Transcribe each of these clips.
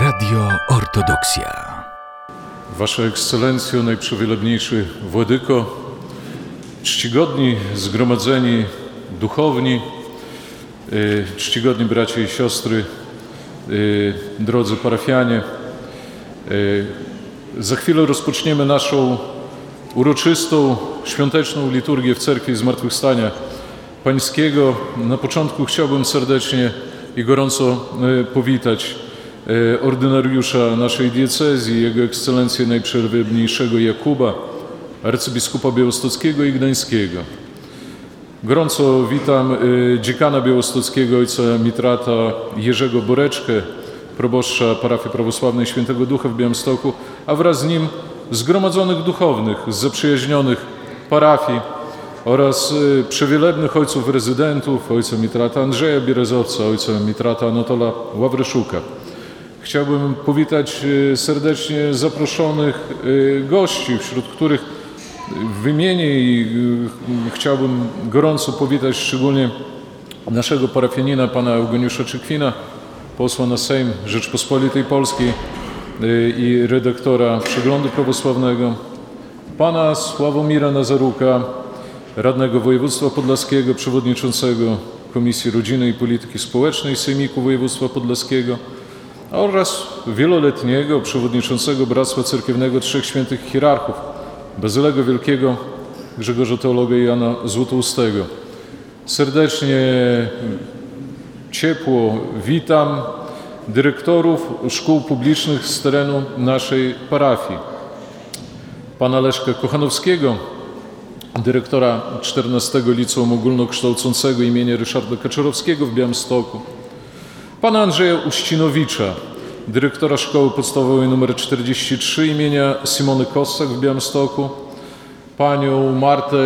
Radio Ortodoksja. Wasza Ekscelencjo, Najprzewielebniejszy Władyko, czcigodni zgromadzeni duchowni, y, czcigodni bracia i siostry, y, drodzy parafianie, y, za chwilę rozpoczniemy naszą uroczystą, świąteczną liturgię w Cerkwi Zmartwychwstania Pańskiego. Na początku chciałbym serdecznie i gorąco powitać ordynariusza naszej diecezji, Jego Ekscelencję Najprzewielebniejszego Jakuba, arcybiskupa białostockiego i gdańskiego. Gorąco witam y, dziekana białostockiego ojca Mitrata Jerzego Boreczkę, proboszcza parafii prawosławnej Świętego Ducha w Białymstoku, a wraz z nim zgromadzonych duchownych z zaprzyjaźnionych parafii oraz y, przewielebnych ojców rezydentów, ojca Mitrata Andrzeja Bierezowca, ojca Mitrata Anatola Ławryszuka. Chciałbym powitać y, serdecznie zaproszonych y, gości, wśród których wymienię i y, chciałbym gorąco powitać szczególnie naszego parafianina, pana Eugeniusza Czykwina, posła na Sejm Rzeczpospolitej Polskiej i redaktora Przeglądu Prawosławnego, pana Sławomira Nazaruka, radnego województwa podlaskiego, przewodniczącego Komisji Rodziny i Polityki Społecznej Sejmiku Województwa Podlaskiego oraz wieloletniego przewodniczącego Bractwa Cerkiewnego Trzech Świętych Hierarchów, Bazylego Wielkiego Grzegorza Teologa i Jana Złotoustego. Serdecznie, ciepło witam dyrektorów szkół publicznych z terenu naszej parafii. Pana Leszka Kochanowskiego, dyrektora 14 Liceum Ogólnokształcącego imienia Ryszarda Kaczorowskiego w Białymstoku. Pana Andrzeja Uścinowicza, dyrektora Szkoły Podstawowej nr 43 imienia Simony Kossak w Białymstoku. Panią Martę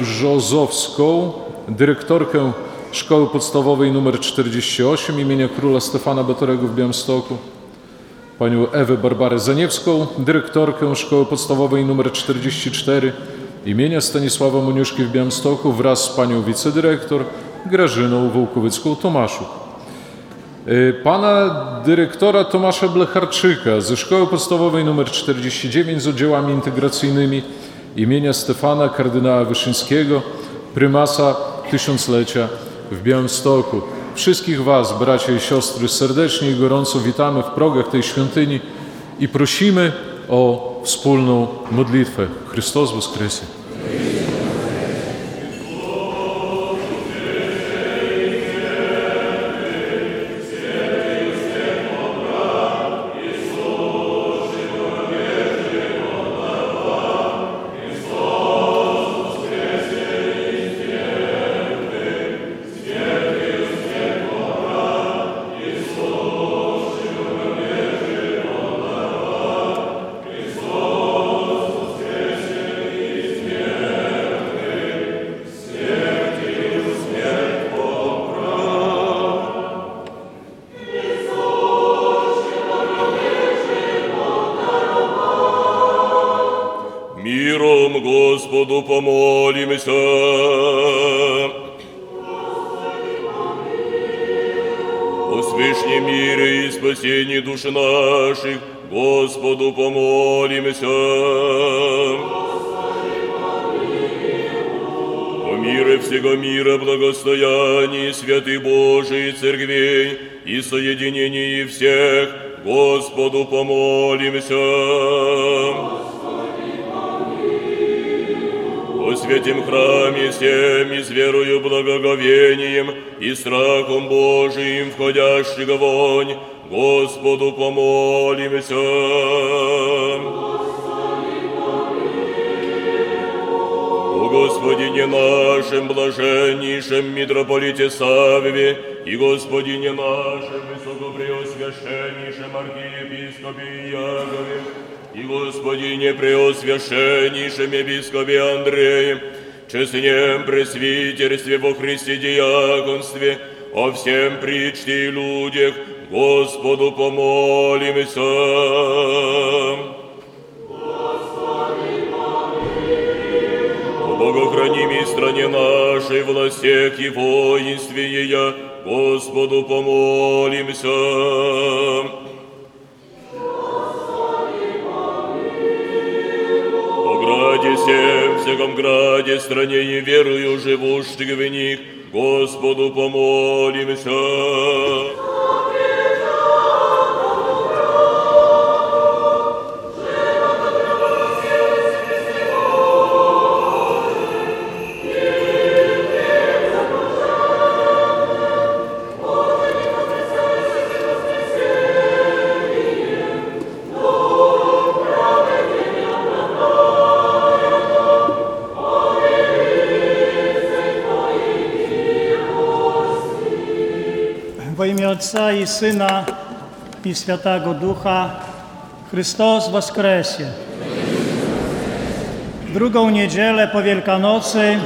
Brzozowską, dyrektorkę Szkoły Podstawowej nr 48 imienia Króla Stefana Batorego w Białymstoku panią Ewę Barbarę Zaniewską, dyrektorkę Szkoły Podstawowej nr 44 imienia Stanisława Moniuszki w Białymstoku wraz z panią wicedyrektor Grażyną Wołkowycką-Tomaszuk. Y, Pana dyrektora Tomasza Blecharczyka ze Szkoły Podstawowej nr 49 z oddziałami integracyjnymi imienia Stefana kardynała Wyszyńskiego, prymasa tysiąclecia w Białymstoku. Wszystkich Was, bracia i siostry, serdecznie i gorąco witamy w progach tej świątyni i prosimy o wspólną modlitwę. Chrystus Woskresie. Свышнем мире и спасении душ наших Господу помолимся. О мире всего мира, благостоянии святый Божий церквей и соединении всех Господу помолимся. О святем храме всем и с верою благоговением и страхом Божиим входящего вонь, Господу помолимся. О Господине нашем, блаженнейшем митрополите Савве и Господине нашем, высокопреосвященнейшем архиепископе Якове, и Господине Преосвященнейшем Епископе Андреем, честнем пресвитерстве во Христе диаконстве, о всем причте и людях, Господу помолимся. О богохранимой стране нашей, властях и воинстве Ея, Господу помолимся. Богом граде, стране и верою живущих в них, Господу помолимся. Imię Ojca i Syna i Świętego Ducha Chrystus Woskresie. W drugą niedzielę po Wielkanocy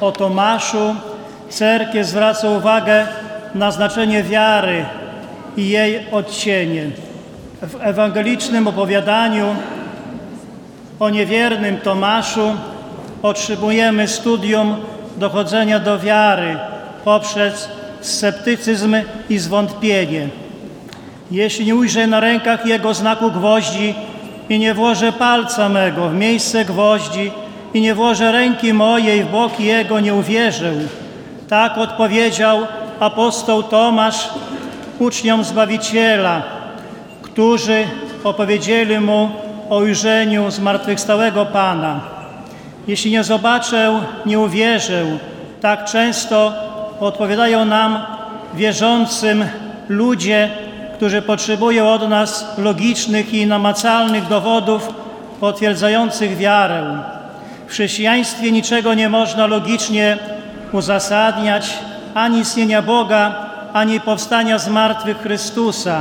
o Tomaszu cerkiew zwraca uwagę na znaczenie wiary i jej odcienie. W ewangelicznym opowiadaniu o niewiernym Tomaszu otrzymujemy studium dochodzenia do wiary poprzez sceptycyzm i zwątpienie. Jeśli nie ujrzę na rękach Jego znaku gwoździ i nie włożę palca mego w miejsce gwoździ i nie włożę ręki mojej w boki Jego, nie uwierzę. Tak odpowiedział apostoł Tomasz uczniom Zbawiciela, którzy opowiedzieli mu o ujrzeniu zmartwychwstałego Pana. Jeśli nie zobaczę, nie uwierzę. Tak często odpowiadają nam wierzącym ludzie, którzy potrzebują od nas logicznych i namacalnych dowodów potwierdzających wiarę. W chrześcijaństwie niczego nie można logicznie uzasadniać, ani istnienia Boga, ani powstania z martwych Chrystusa,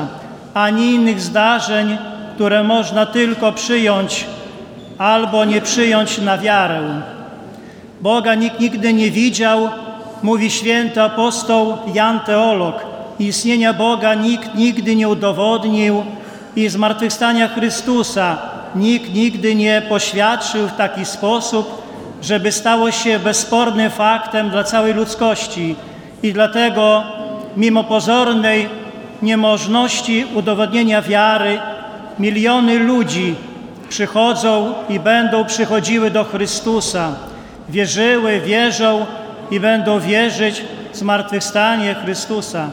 ani innych zdarzeń, które można tylko przyjąć albo nie przyjąć na wiarę. Boga nikt nigdy nie widział, mówi święty apostoł Jan Teolog. Istnienia Boga nikt nigdy nie udowodnił i zmartwychwstania Chrystusa nikt nigdy nie poświadczył w taki sposób, żeby stało się bezspornym faktem dla całej ludzkości. I dlatego, mimo pozornej niemożności udowodnienia wiary, miliony ludzi przychodzą i będą przychodziły do Chrystusa. Wierzyły, wierzą i będą wierzyć w zmartwychwstanie Chrystusa.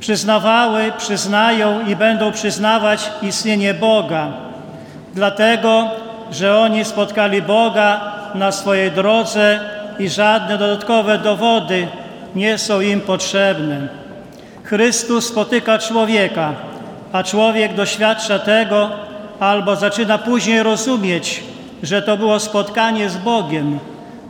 Przyznawały, przyznają i będą przyznawać istnienie Boga, dlatego, że oni spotkali Boga na swojej drodze i żadne dodatkowe dowody nie są im potrzebne. Chrystus spotyka człowieka, a człowiek doświadcza tego albo zaczyna później rozumieć, że to było spotkanie z Bogiem.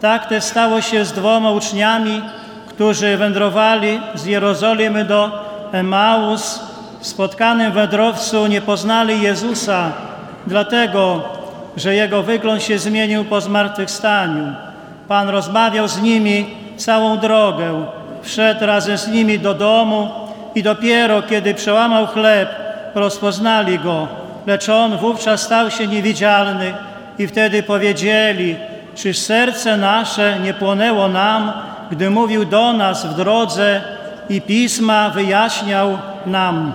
Tak też stało się z dwoma uczniami, którzy wędrowali z Jerozolimy do Emaus. W spotkanym wędrowcu nie poznali Jezusa, dlatego, że jego wygląd się zmienił po zmartwychwstaniu. Pan rozmawiał z nimi całą drogę, wszedł razem z nimi do domu i dopiero kiedy przełamał chleb, rozpoznali go, lecz on wówczas stał się niewidzialny i wtedy powiedzieli, czyż serce nasze nie płonęło nam, gdy mówił do nas w drodze i Pisma wyjaśniał nam.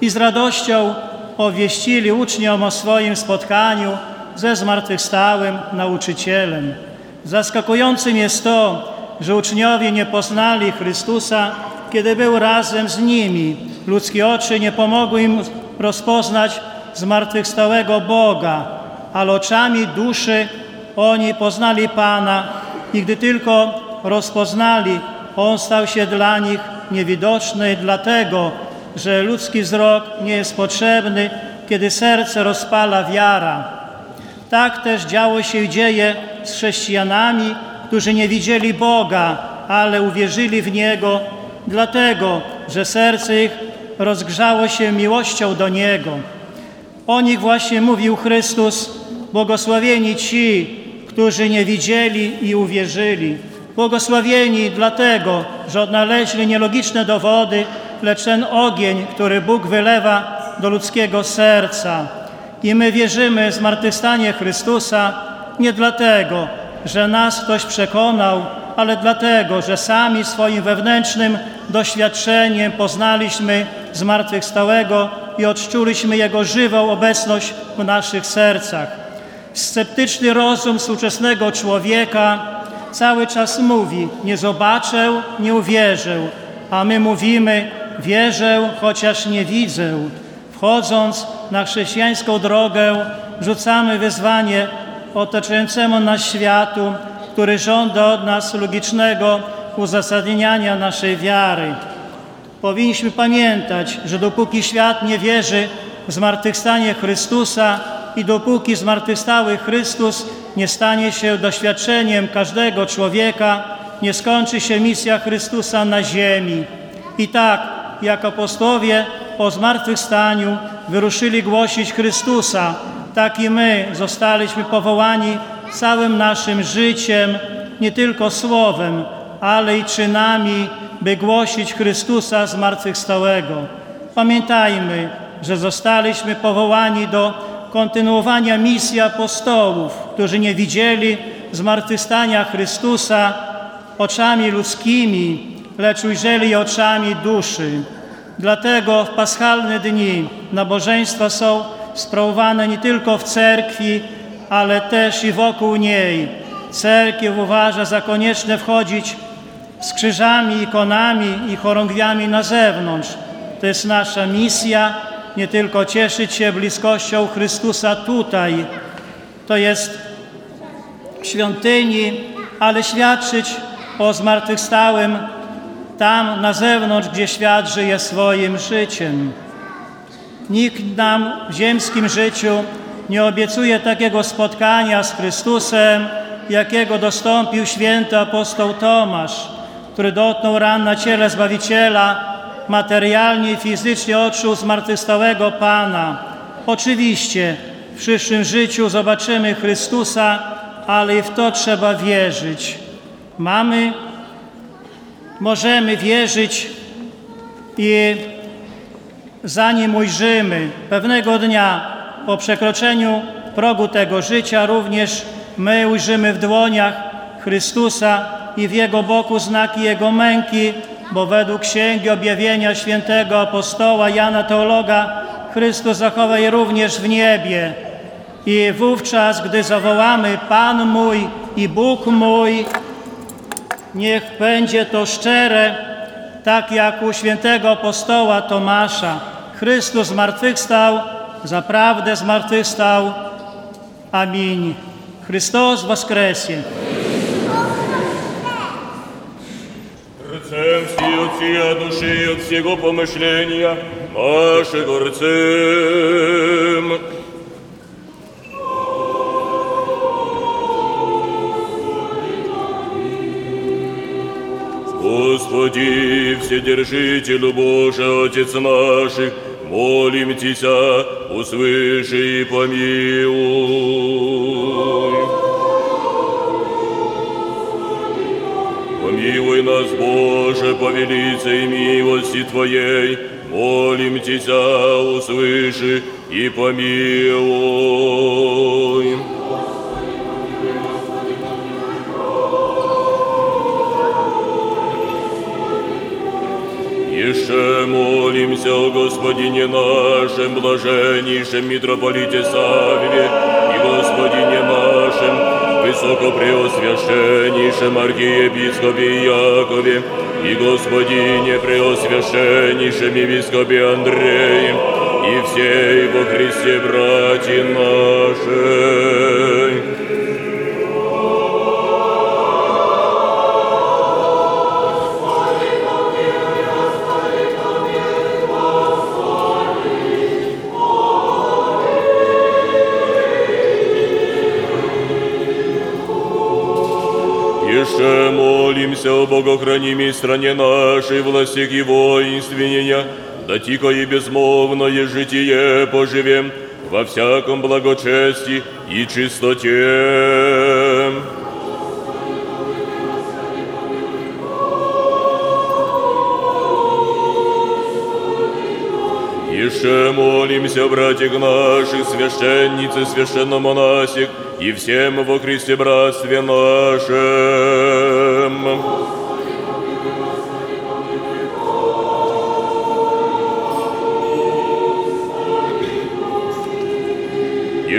I z radością powieścili uczniom o swoim spotkaniu ze zmartwychwstałym nauczycielem. Zaskakującym jest to, że uczniowie nie poznali Chrystusa, kiedy był razem z nimi. Ludzkie oczy nie pomogły im rozpoznać zmartwychwstałego Boga, ale oczami duszy oni poznali Pana i gdy tylko rozpoznali, On stał się dla nich niewidoczny, dlatego, że ludzki wzrok nie jest potrzebny, kiedy serce rozpala wiara. Tak też działo się i dzieje z chrześcijanami, którzy nie widzieli Boga, ale uwierzyli w Niego, dlatego, że serce ich rozgrzało się miłością do Niego. O nich właśnie mówił Chrystus, błogosławieni ci, którzy nie widzieli i uwierzyli. Błogosławieni dlatego, że odnaleźli nielogiczne dowody, lecz ten ogień, który Bóg wylewa do ludzkiego serca. I my wierzymy w zmartwychwstanie Chrystusa nie dlatego, że nas ktoś przekonał, ale dlatego, że sami swoim wewnętrznym doświadczeniem poznaliśmy zmartwychwstałego i odczuliśmy Jego żywą obecność w naszych sercach. Sceptyczny rozum współczesnego człowieka cały czas mówi: Nie zobaczę, nie uwierzę, a my mówimy: Wierzę, chociaż nie widzę. Wchodząc na chrześcijańską drogę, rzucamy wyzwanie otaczającemu nas światu, który żąda od nas logicznego uzasadniania naszej wiary. Powinniśmy pamiętać, że dopóki świat nie wierzy w zmartwychwstanie Chrystusa i dopóki zmartwychwstały Chrystus nie stanie się doświadczeniem każdego człowieka, nie skończy się misja Chrystusa na ziemi. I tak, jak apostowie po zmartwychwstaniu wyruszyli głosić Chrystusa, tak i my zostaliśmy powołani całym naszym życiem, nie tylko słowem, ale i czynami, by głosić Chrystusa zmartwychwstałego. Pamiętajmy, że zostaliśmy powołani do kontynuowania misji apostołów, którzy nie widzieli zmartwychwstania Chrystusa oczami ludzkimi, lecz ujrzeli oczami duszy. Dlatego w paschalne dni nabożeństwa są sprawowane nie tylko w cerkwi, ale też i wokół niej. Cerkiew uważa za konieczne wchodzić z krzyżami, ikonami i chorągwiami na zewnątrz. To jest nasza misja, nie tylko cieszyć się bliskością Chrystusa tutaj, to jest w świątyni, ale świadczyć o zmartwychwstałym tam na zewnątrz, gdzie świat żyje swoim życiem. Nikt nam w ziemskim życiu nie obiecuje takiego spotkania z Chrystusem, jakiego dostąpił święty apostoł Tomasz, który dotknął ran na ciele Zbawiciela, materialnie i fizycznie odczuł zmartwychwstałego Pana. Oczywiście w przyszłym życiu zobaczymy Chrystusa, ale i w to trzeba wierzyć. Mamy, możemy wierzyć i zanim ujrzymy pewnego dnia po przekroczeniu progu tego życia, również my ujrzymy w dłoniach Chrystusa i w Jego boku znaki Jego męki, bo według Księgi Objawienia świętego apostoła Jana Teologa Chrystus zachowa je również w niebie. I wówczas, gdy zawołamy Pan mój i Bóg mój, niech będzie to szczere, tak jak u świętego apostoła Tomasza. Chrystus zmartwychwstał, zaprawdę zmartwychwstał. Amin. Chrystus воскресе! Рцем всі от всія душі, от всього помишлення нашого рцем. Господи, Вседержителю Божий, Отец наших, молим Тися, услыши и помилуй. Нас, Боже, по милости Твоей, молим Тебя, услыши и помилуй. Еще молимся о Господине нашем, блаженнейшем митрополите Савве Высокопреосвященнейшем архиепископе Якове и Господине Преосвященнейшем епископе Андреем и всей во Христе братья нашей. Молимся о богохранимой стране нашей, властях и воинственения, да тихо и безмолвное житие поживем во всяком благочестии и чистоте. Еще молимся, братьях наших, священницы, священномонасек, и всем во Христе братстве нашем.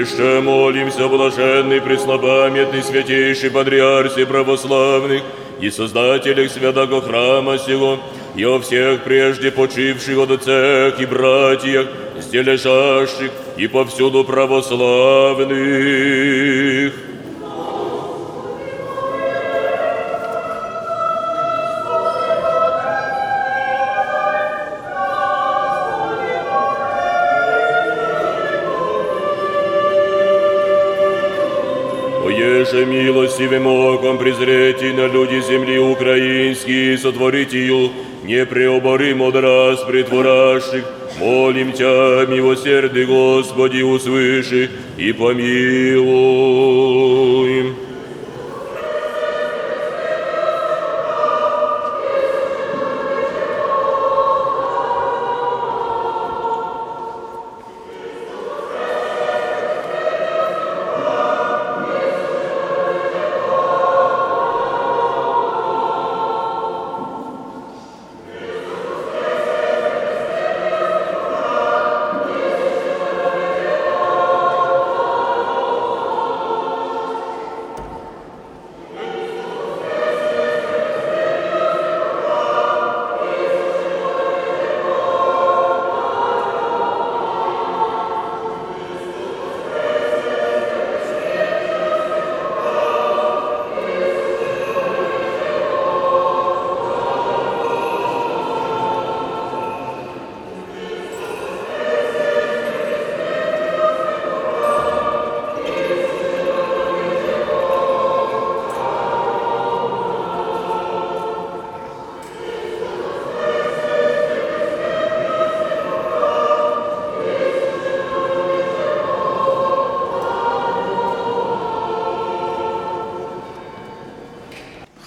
Еще молимся, блаженный, преснопамятный, святейший патриарсе православных и создателях святого храма сего, и о всех прежде почивших отцах и братьях, стележащих и повсюду православных. Милостивым оком презрите на люди земли украинские, сотворить ее непреоборим от раз притворящих, молим Тя, милосердный Господи, услыши и помилуй.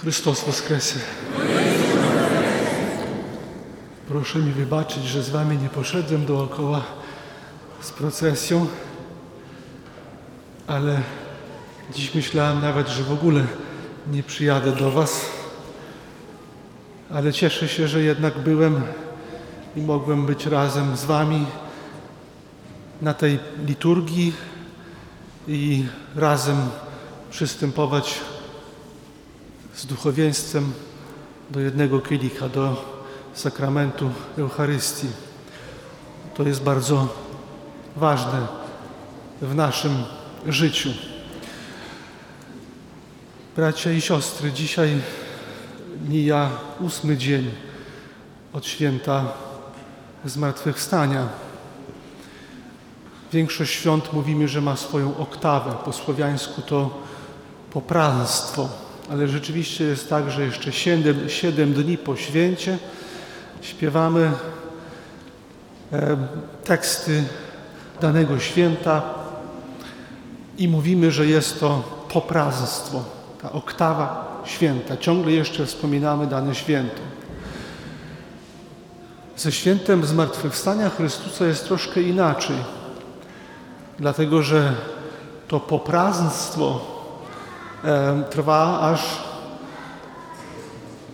Chrystus Woskresie. Proszę mi wybaczyć, że z wami nie poszedłem dookoła z procesją, ale dziś myślałem nawet, że w ogóle nie przyjadę do was. Ale cieszę się, że jednak byłem i mogłem być razem z wami na tej liturgii i razem przystępować z duchowieństwem do jednego kielicha, do sakramentu Eucharystii. To jest bardzo ważne w naszym życiu. Bracia i siostry, dzisiaj mija ósmy dzień od święta Zmartwychwstania. Większość świąt mówimy, że ma swoją oktawę. Po słowiańsku to popranstwo ale rzeczywiście jest tak, że jeszcze siedem, siedem dni po święcie śpiewamy e, teksty danego święta i mówimy, że jest to poprazstwo, ta oktawa święta. Ciągle jeszcze wspominamy dane święto. Ze świętem Zmartwychwstania Chrystusa jest troszkę inaczej, dlatego że to poprazstwo e, trwa aż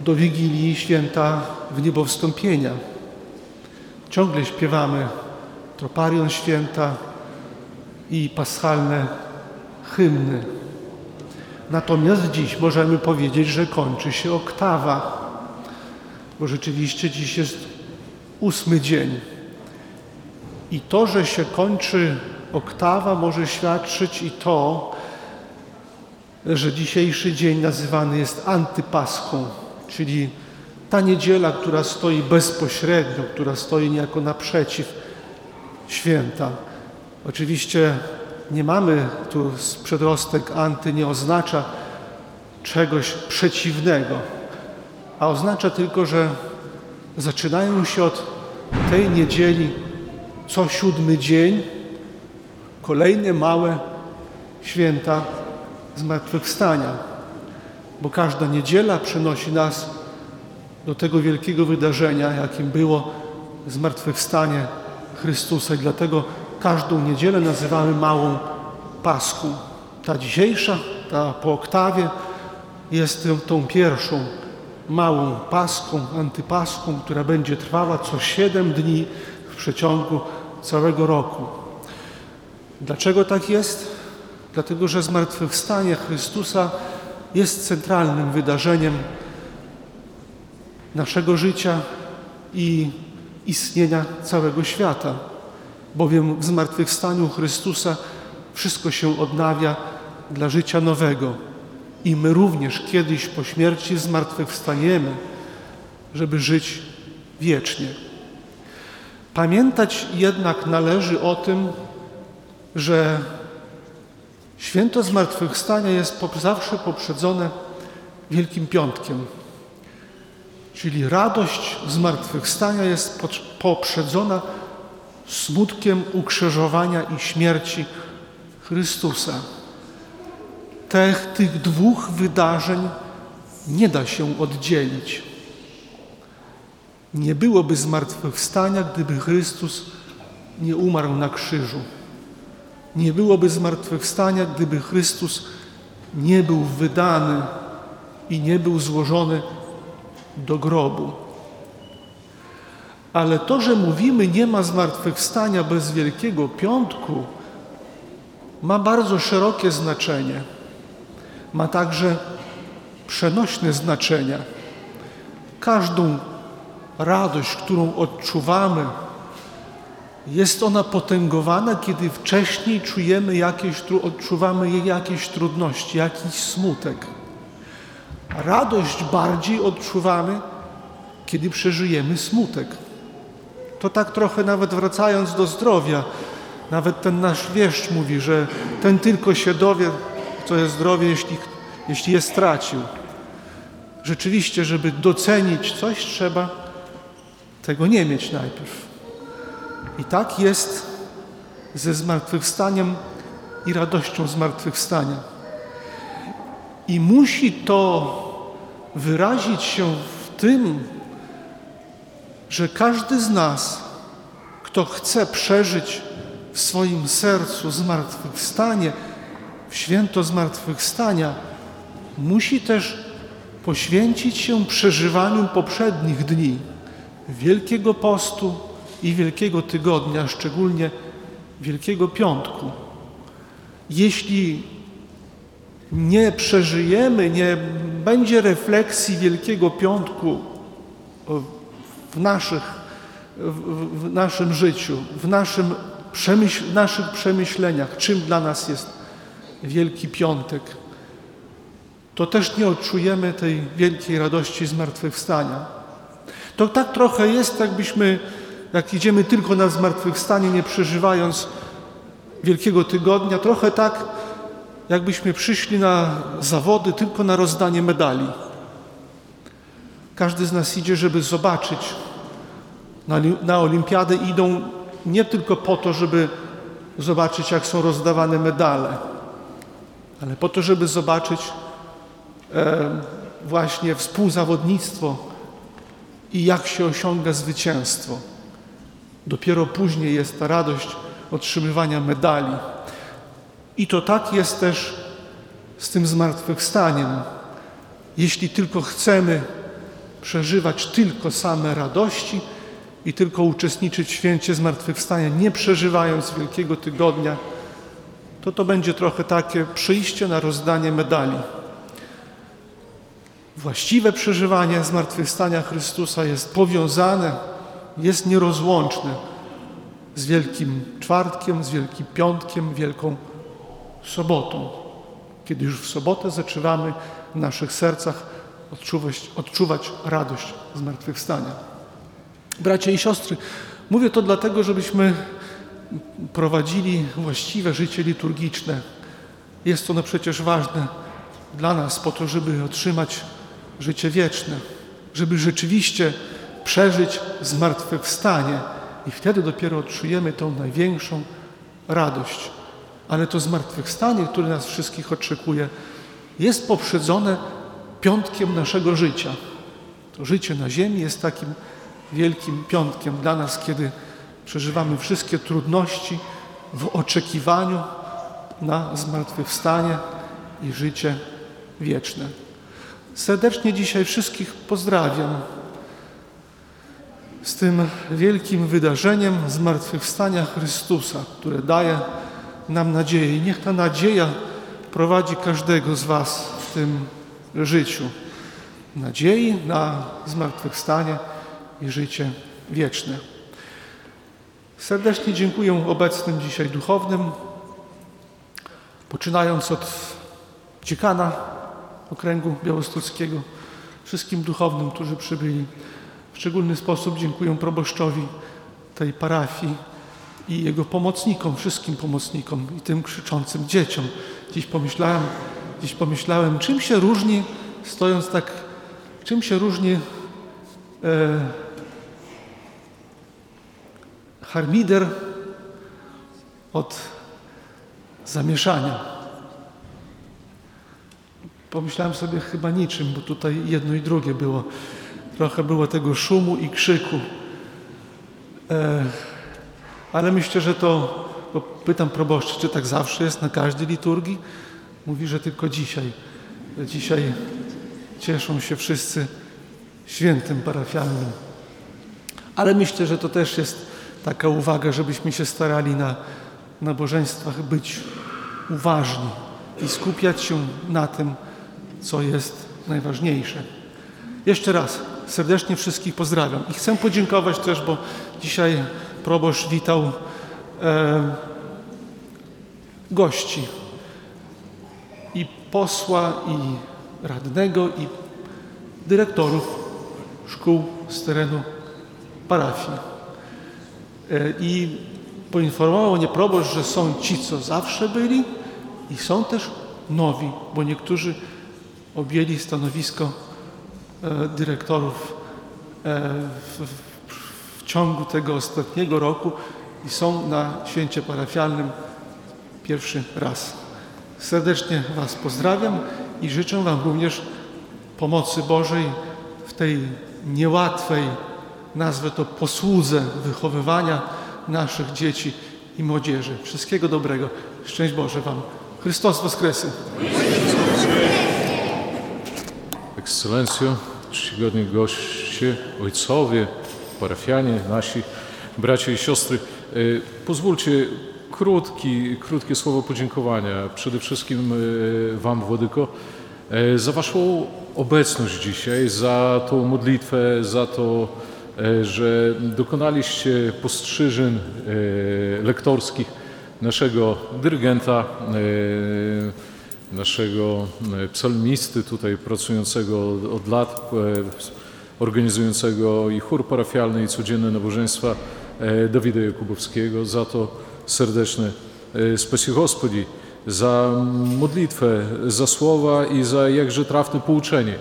do Wigilii Święta w Niebowstąpienia. Ciągle śpiewamy troparion święta i paschalne hymny. Natomiast dziś możemy powiedzieć, że kończy się oktawa, bo rzeczywiście dziś jest ósmy dzień. I to, że się kończy oktawa, może świadczyć i to, że dzisiejszy dzień nazywany jest antypaską, czyli ta niedziela, która stoi bezpośrednio, która stoi niejako naprzeciw święta. Oczywiście nie mamy tu przedrostek anty, nie oznacza czegoś przeciwnego, a oznacza tylko, że zaczynają się od tej niedzieli co siódmy dzień kolejne małe święta zmartwychwstania, bo każda niedziela przynosi nas do tego wielkiego wydarzenia, jakim było zmartwychwstanie Chrystusa i dlatego każdą niedzielę nazywamy małą Paską. Ta dzisiejsza, ta po oktawie jest tą, pierwszą małą paską, antypaską, która będzie trwała co siedem dni w przeciągu całego roku. Dlaczego tak jest? Dlatego, że zmartwychwstanie Chrystusa jest centralnym wydarzeniem naszego życia i istnienia całego świata. Bowiem w zmartwychwstaniu Chrystusa wszystko się odnawia dla życia nowego. I my również kiedyś po śmierci zmartwychwstaniemy, żeby żyć wiecznie. Pamiętać jednak należy o tym, że święto zmartwychwstania jest zawsze poprzedzone Wielkim Piątkiem. Czyli radość zmartwychwstania jest poprzedzona smutkiem ukrzyżowania i śmierci Chrystusa. Tych, tych dwóch wydarzeń nie da się oddzielić. Nie byłoby zmartwychwstania, gdyby Chrystus nie umarł na krzyżu. Nie byłoby zmartwychwstania, gdyby Chrystus nie był wydany i nie był złożony do grobu. Ale to, że mówimy nie ma zmartwychwstania bez Wielkiego Piątku, ma bardzo szerokie znaczenie. Ma także przenośne znaczenia. Każdą radość, którą odczuwamy, jest ona potęgowana, kiedy wcześniej czujemy jakieś, odczuwamy jej jakieś trudności, jakiś smutek. Radość bardziej odczuwamy, kiedy przeżyjemy smutek. To tak trochę nawet wracając do zdrowia, nawet ten nasz wieszcz mówi, że ten tylko się dowie, co jest zdrowie, jeśli, jeśli je stracił. Rzeczywiście, żeby docenić coś, trzeba tego nie mieć najpierw. I tak jest ze zmartwychwstaniem i radością zmartwychwstania. I musi to wyrazić się w tym, że każdy z nas, kto chce przeżyć w swoim sercu zmartwychwstanie, w święto zmartwychwstania, musi też poświęcić się przeżywaniu poprzednich dni, Wielkiego Postu i Wielkiego Tygodnia, szczególnie Wielkiego Piątku. Jeśli nie przeżyjemy, nie będzie refleksji Wielkiego Piątku w, naszych, w, w naszym życiu, w naszym przemyśl, naszych przemyśleniach, czym dla nas jest Wielki Piątek, to też nie odczujemy tej wielkiej radości zmartwychwstania. To tak trochę jest, jakbyśmy, jak idziemy tylko na zmartwychwstanie, nie przeżywając Wielkiego Tygodnia, trochę tak, jakbyśmy przyszli na zawody tylko na rozdanie medali. Każdy z nas idzie, żeby zobaczyć. Na, na olimpiadę idą nie tylko po to, żeby zobaczyć, jak są rozdawane medale, ale po to, żeby zobaczyć e, właśnie współzawodnictwo i jak się osiąga zwycięstwo. Dopiero później jest ta radość otrzymywania medali. I to tak jest też z tym zmartwychwstaniem. Jeśli tylko chcemy przeżywać tylko same radości i tylko uczestniczyć w święcie zmartwychwstania, nie przeżywając Wielkiego Tygodnia, to to będzie trochę takie przyjście na rozdanie medali. Właściwe przeżywanie zmartwychwstania Chrystusa jest powiązane, jest nierozłączne z Wielkim Czwartkiem, z Wielkim Piątkiem, Wielką Sobotą. Kiedy już w sobotę zaczynamy w naszych sercach odczuwać, odczuwać radość zmartwychwstania. Bracia i siostry, mówię to dlatego, żebyśmy prowadzili właściwe życie liturgiczne. Jest ono przecież ważne dla nas po to, żeby otrzymać życie wieczne, żeby rzeczywiście przeżyć zmartwychwstanie i wtedy dopiero odczujemy tą największą radość. Ale to zmartwychwstanie, które nas wszystkich oczekuje, jest poprzedzone piątkiem naszego życia. To życie na ziemi jest takim wielkim piątkiem dla nas, kiedy przeżywamy wszystkie trudności w oczekiwaniu na zmartwychwstanie i życie wieczne. Serdecznie dzisiaj wszystkich pozdrawiam z tym wielkim wydarzeniem zmartwychwstania Chrystusa, które daje nam nadzieję. I niech ta nadzieja prowadzi każdego z Was w tym życiu. Nadziei na zmartwychwstanie i życie wieczne. Serdecznie dziękuję obecnym dzisiaj duchownym, poczynając od dziekana okręgu białostockiego, wszystkim duchownym, którzy przybyli. W szczególny sposób dziękuję proboszczowi tej parafii i jego pomocnikom, wszystkim pomocnikom i tym krzyczącym dzieciom. Dziś pomyślałem, dziś pomyślałem czym się różni, stojąc tak, czym się różni e, harmider od zamieszania. Pomyślałem sobie chyba niczym, bo tutaj jedno i drugie było. Trochę było tego szumu i krzyku. E, ale myślę, że to, pytam proboszczy, czy tak zawsze jest na każdej liturgii? Mówi, że tylko dzisiaj. Dzisiaj cieszą się wszyscy świętym parafialnym. Ale myślę, że to też jest taka uwaga, żebyśmy się starali na nabożeństwach być uważni i skupiać się na tym, co jest najważniejsze. Jeszcze raz serdecznie wszystkich pozdrawiam i chcę podziękować też, bo dzisiaj proboszcz witał e, gości i posła, i radnego, i dyrektorów szkół z terenu parafii. E, I poinformował mnie proboszcz, że są ci, co zawsze byli i są też nowi, bo niektórzy objęli stanowisko dyrektorów e, w, w, w ciągu tego ostatniego roku i są na święcie parafialnym pierwszy raz. Serdecznie Was pozdrawiam i życzę Wam również pomocy Bożej w tej niełatwej, nazwę to posłudze wychowywania naszych dzieci i młodzieży. Wszystkiego dobrego. Szczęść Boże Wam. Chrystus Woskresy. Ekscelencjo, czcigodni goście, ojcowie, parafianie, nasi bracia i siostry. e, Pozwólcie krótki, krótkie słowo podziękowania. Przede wszystkim e, Wam, Władyko, e, za Waszą obecność dzisiaj, za tą modlitwę, za to, że dokonaliście postrzyżyn lektorskich naszego dyrygenta, naszego e, psalmisty tutaj pracującego od- lat, e, organizującego i chór parafialny i codzienne nabożeństwa e, Dawida Jakubowskiego. Za to serdeczne spasi Gospodzi, za modlitwę, za słowa i za jakże trafne pouczenie,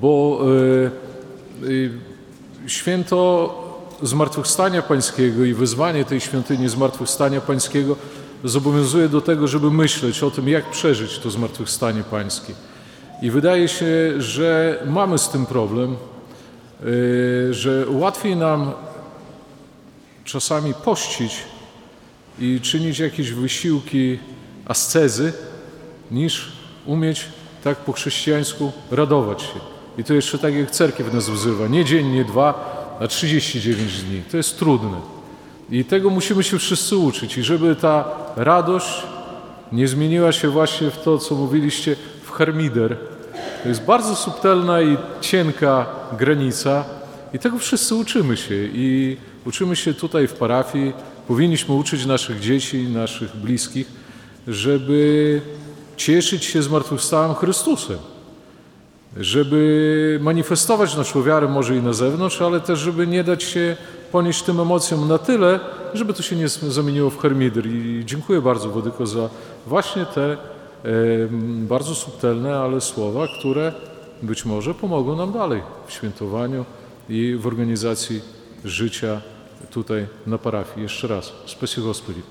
bo święto Zmartwychwstania Pańskiego i wyzwanie tej świątyni Zmartwychwstania Pańskiego zobowiązuje do tego, żeby myśleć o tym, jak przeżyć to Zmartwychwstanie Pańskie. I wydaje się, że mamy z tym problem, yy, że łatwiej nam czasami pościć i czynić jakieś wysiłki ascezy, niż umieć tak po chrześcijańsku radować się. I to jeszcze tak jak cerkiew nas wzywa, nie dzień, nie dwa, a 39 dni. To jest trudne. I tego musimy się wszyscy uczyć. I żeby ta radość nie zmieniła się właśnie w to, co mówiliście, w harmider. To jest bardzo subtelna i cienka granica i tego wszyscy uczymy się. I uczymy się tutaj w parafii, powinniśmy uczyć naszych dzieci, naszych bliskich, żeby cieszyć się zmartwychwstałym Chrystusem żeby manifestować naszą wiarę może i na zewnątrz, ale też, żeby nie dać się ponieść tym emocjom na tyle, żeby to się nie zamieniło w harmider. I dziękuję bardzo Wodyko za właśnie te e, bardzo subtelne, ale słowa, które być może pomogą nam dalej w świętowaniu i w organizacji życia tutaj na parafii. Jeszcze raz, spasibo Господи.